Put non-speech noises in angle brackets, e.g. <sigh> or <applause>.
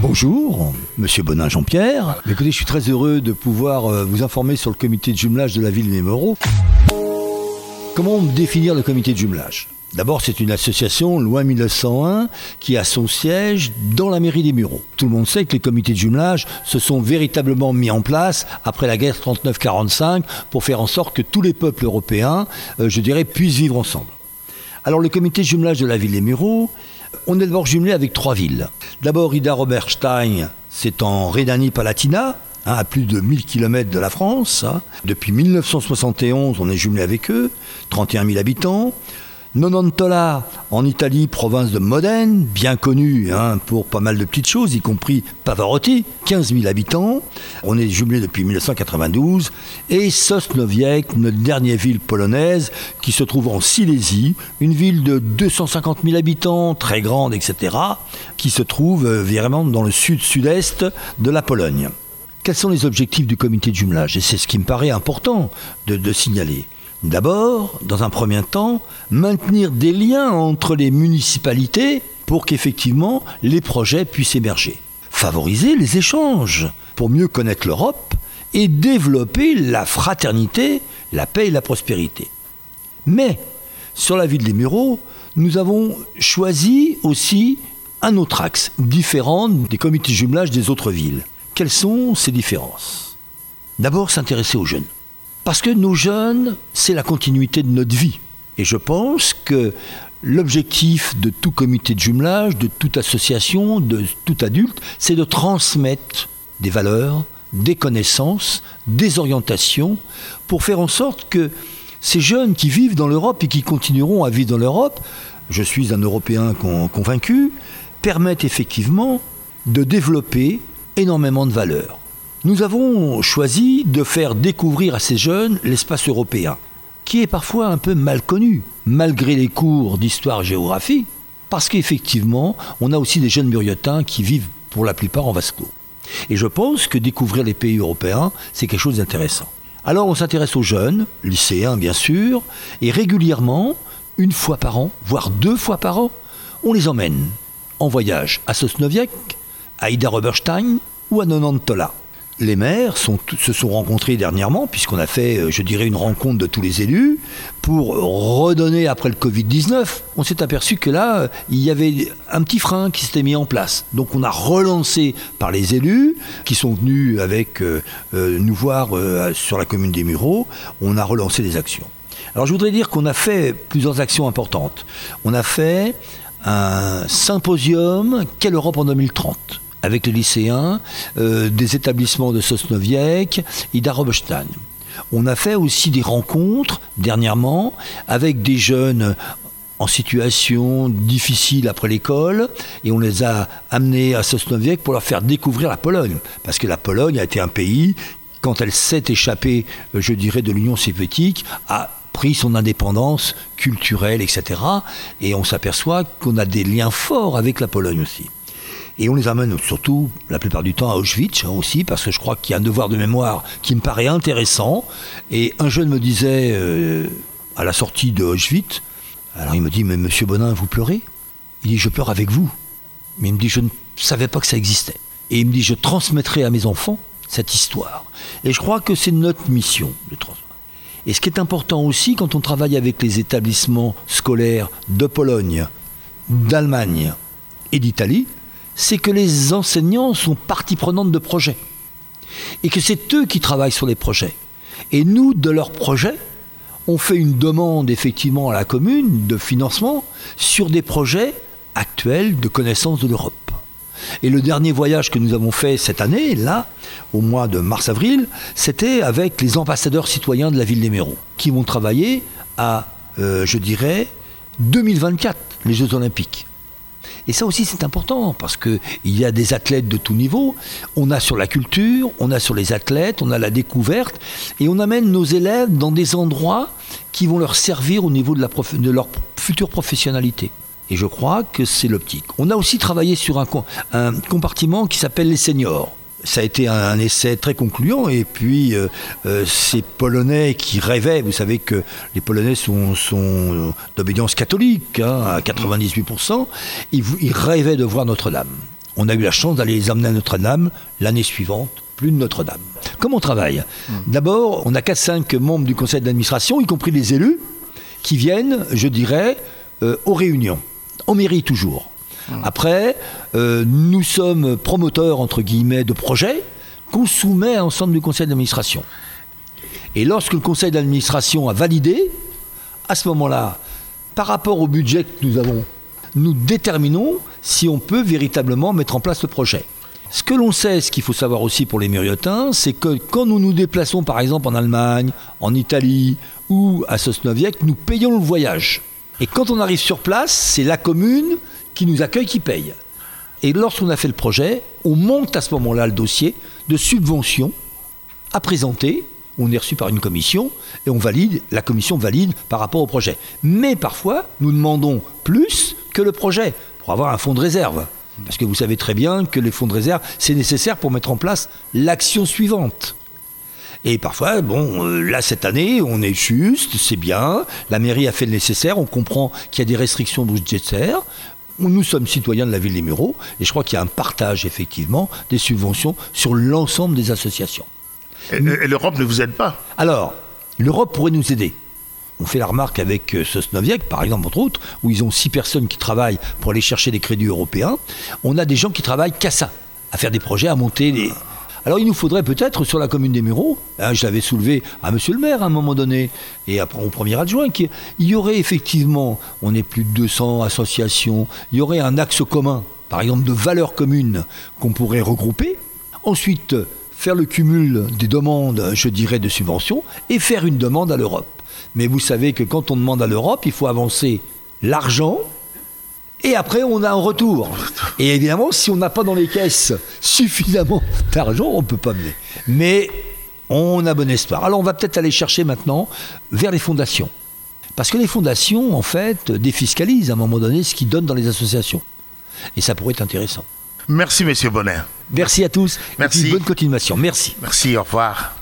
Bonjour, Monsieur Bonin Jean-Pierre. Écoutez, je suis très heureux de pouvoir euh, vous informer sur le comité de jumelage de la ville des Mureaux. Comment définir le comité de jumelage? D'abord, c'est une association, loi 1901, qui a son siège dans la mairie des Mureaux. Tout le monde sait que les comités de jumelage se sont véritablement mis en place après la guerre 39-45 pour faire en sorte que tous les peuples européens, euh, je dirais, puissent vivre ensemble. Alors, le comité de jumelage de la ville des Mureaux, on est d'abord jumelé avec trois villes. D'abord, Ida Roberstein, c'est en Rhénanie-Palatina, hein, à plus de 1000 km de la France. hein. Depuis 1971, on est jumelé avec eux, 31 000 habitants. Nonantola, en Italie, province de Modène, bien connue hein, pour pas mal de petites choses, y compris Pavarotti, 15 000 habitants. On est jumelé depuis 1992. Et Sosnowiec, notre dernière ville polonaise, qui se trouve en Silésie, une ville de 250 000 habitants, très grande, etc., qui se trouve euh, vraiment dans le sud-sud-est de la Pologne. Quels sont les objectifs du comité de jumelage? Et c'est ce qui me paraît important de, de signaler. D'abord, dans un premier temps, maintenir des liens entre les municipalités pour qu'effectivement les projets puissent émerger. Favoriser les échanges pour mieux connaître l'Europe et développer la fraternité, la paix et la prospérité. Mais, sur la ville des Mureaux, nous avons choisi aussi un autre axe, différent des comités de jumelage des autres villes. Quelles sont ces différences? D'abord, s'intéresser aux jeunes. Parce que nos jeunes, c'est la continuité de notre vie. Et je pense que l'objectif de tout comité de jumelage, de toute association, de tout adulte, c'est de transmettre des valeurs, des connaissances, des orientations, pour faire en sorte que ces jeunes qui vivent dans l'Europe et qui continueront à vivre dans l'Europe, je suis un Européen con- convaincu, permettent effectivement de développer énormément de valeurs. Nous avons choisi de faire découvrir à ces jeunes l'espace européen, qui est parfois un peu mal connu, malgré les cours d'histoire-géographie, parce qu'effectivement, on a aussi des jeunes muriotins qui vivent pour la plupart en vase clos. Et je pense que découvrir les pays européens, c'est quelque chose d'intéressant. Alors on s'intéresse aux jeunes, lycéens bien sûr, et régulièrement, une fois par an, voire deux fois par an, on les emmène en voyage à Sosnowiec, à Ida Roberstein ou à Nonantola. Les maires se sont rencontrés dernièrement, puisqu'on a fait, euh, je dirais, une rencontre de tous les élus, pour redonner après le Covid-19. On s'est aperçu que là, euh, il y avait un petit frein qui s'était mis en place. Donc on a relancé par les élus, qui sont venus avec euh, nous voir sur la commune des Mureaux, on a relancé des actions. Alors je voudrais dire qu'on a fait plusieurs actions importantes. On a fait un symposium Quelle Europe en 2030 avec les lycéens euh, des établissements de Sosnowiec et d'Arobstein. On a fait aussi des rencontres dernièrement avec des jeunes en situation difficile après l'école et on les a amenés à Sosnowiec pour leur faire découvrir la Pologne. Parce que la Pologne a été un pays, quand elle s'est échappée, je dirais, de l'Union soviétique, a pris son indépendance culturelle, etc. Et on s'aperçoit qu'on a des liens forts avec la Pologne aussi. Et on les amène surtout, la plupart du temps, à Auschwitz hein, aussi, parce que je crois qu'il y a un devoir de mémoire qui me paraît intéressant. Et un jeune me disait, euh, à la sortie de Auschwitz, alors il me dit, mais monsieur Bonin, vous pleurez? Il dit, je pleure avec vous. Mais il me dit, je ne savais pas que ça existait. Et il me dit, je transmettrai à mes enfants cette histoire. Et je crois que c'est notre mission de transmettre. Et ce qui est important aussi, quand on travaille avec les établissements scolaires de Pologne, d'Allemagne et d'Italie, c'est que les enseignants sont partie prenante de projets. Et que c'est eux qui travaillent sur les projets. Et nous, de leurs projets, on fait une demande effectivement à la commune de financement sur des projets actuels de connaissance de l'Europe. Et le dernier voyage que nous avons fait cette année, là, au mois de mars-avril, c'était avec les ambassadeurs citoyens de la ville des Méros, qui vont travailler à, euh, je dirais, 2024, les Jeux Olympiques. Et ça aussi, c'est important parce qu'il y a des athlètes de tout niveau. On a sur la culture, on a sur les athlètes, on a la découverte. Et on amène nos élèves dans des endroits qui vont leur servir au niveau de, leur future professionnalité. Et je crois que c'est l'optique. On a aussi travaillé sur un compartiment qui s'appelle les seniors. Ça a été un, un essai très concluant et puis euh, euh, ces Polonais qui rêvaient, vous savez que les Polonais sont, sont d'obédience catholique hein, à 98%, ils, rêvaient de voir Notre-Dame. On a eu la chance d'aller les emmener à Notre-Dame l'année suivante, plus de Notre-Dame. Comment on travaille mmh. D'abord, on a 4-5 membres du conseil d'administration, y compris les élus, qui viennent, je dirais, euh, aux réunions, en mairie toujours. Mmh. Après, euh, nous sommes promoteurs, entre guillemets, de projets qu'on soumet à l'ensemble du conseil d'administration. Et lorsque le conseil d'administration a validé, à ce moment-là, par rapport au budget que nous avons, nous déterminons si on peut véritablement mettre en place le projet. Ce que l'on sait, ce qu'il faut savoir aussi pour les Muriotins, c'est que quand nous nous déplaçons par exemple en Allemagne, en Italie ou à Sosnowiec, nous payons le voyage. Et quand on arrive sur place, c'est la commune qui nous accueille qui paye. Et lorsqu'on a fait le projet, on monte à ce moment-là le dossier de subvention à présenter. On est reçu par une commission et on valide, la commission valide par rapport au projet. Mais parfois, nous demandons plus que le projet pour avoir un fonds de réserve. Parce que vous savez très bien que les fonds de réserve, c'est nécessaire pour mettre en place l'action suivante. Et parfois, bon, euh, là cette année, on est juste, c'est bien, la mairie a fait le nécessaire, on comprend qu'il y a des restrictions budgétaires, nous sommes citoyens de la ville des Mureaux et je crois qu'il y a un partage effectivement des subventions sur l'ensemble des associations. Et, l'Europe ne vous aide pas Alors, l'Europe pourrait nous aider. On fait la remarque avec euh, Sosnowiec, par exemple, entre autres, où ils ont six personnes qui travaillent pour aller chercher des crédits européens. On a des gens qui travaillent qu'à ça, à faire des projets, à monter les, alors il nous faudrait peut-être sur la commune des Mureaux, hein, je l'avais soulevé à monsieur le maire à un moment donné, et après au premier adjoint, qu'il y aurait effectivement, on est plus de 200 associations, il y aurait un axe commun, par exemple de valeurs communes qu'on pourrait regrouper. Ensuite, faire le cumul des demandes, je dirais, de subventions, et faire une demande à l'Europe. Mais vous savez que quand on demande à l'Europe, il faut avancer l'argent et après, on a un retour. Et évidemment, si on n'a pas dans les caisses suffisamment <laughs> d'argent, on ne peut pas mener. Mais on a bon espoir. Alors, on va peut-être aller chercher maintenant vers les fondations. Parce que les fondations, en fait, défiscalisent à un moment donné ce qu'ils donnent dans les associations. Et ça pourrait être intéressant. Merci, Monsieur Bonnet. Merci à tous. Merci. bonne continuation. Merci. Merci, au revoir.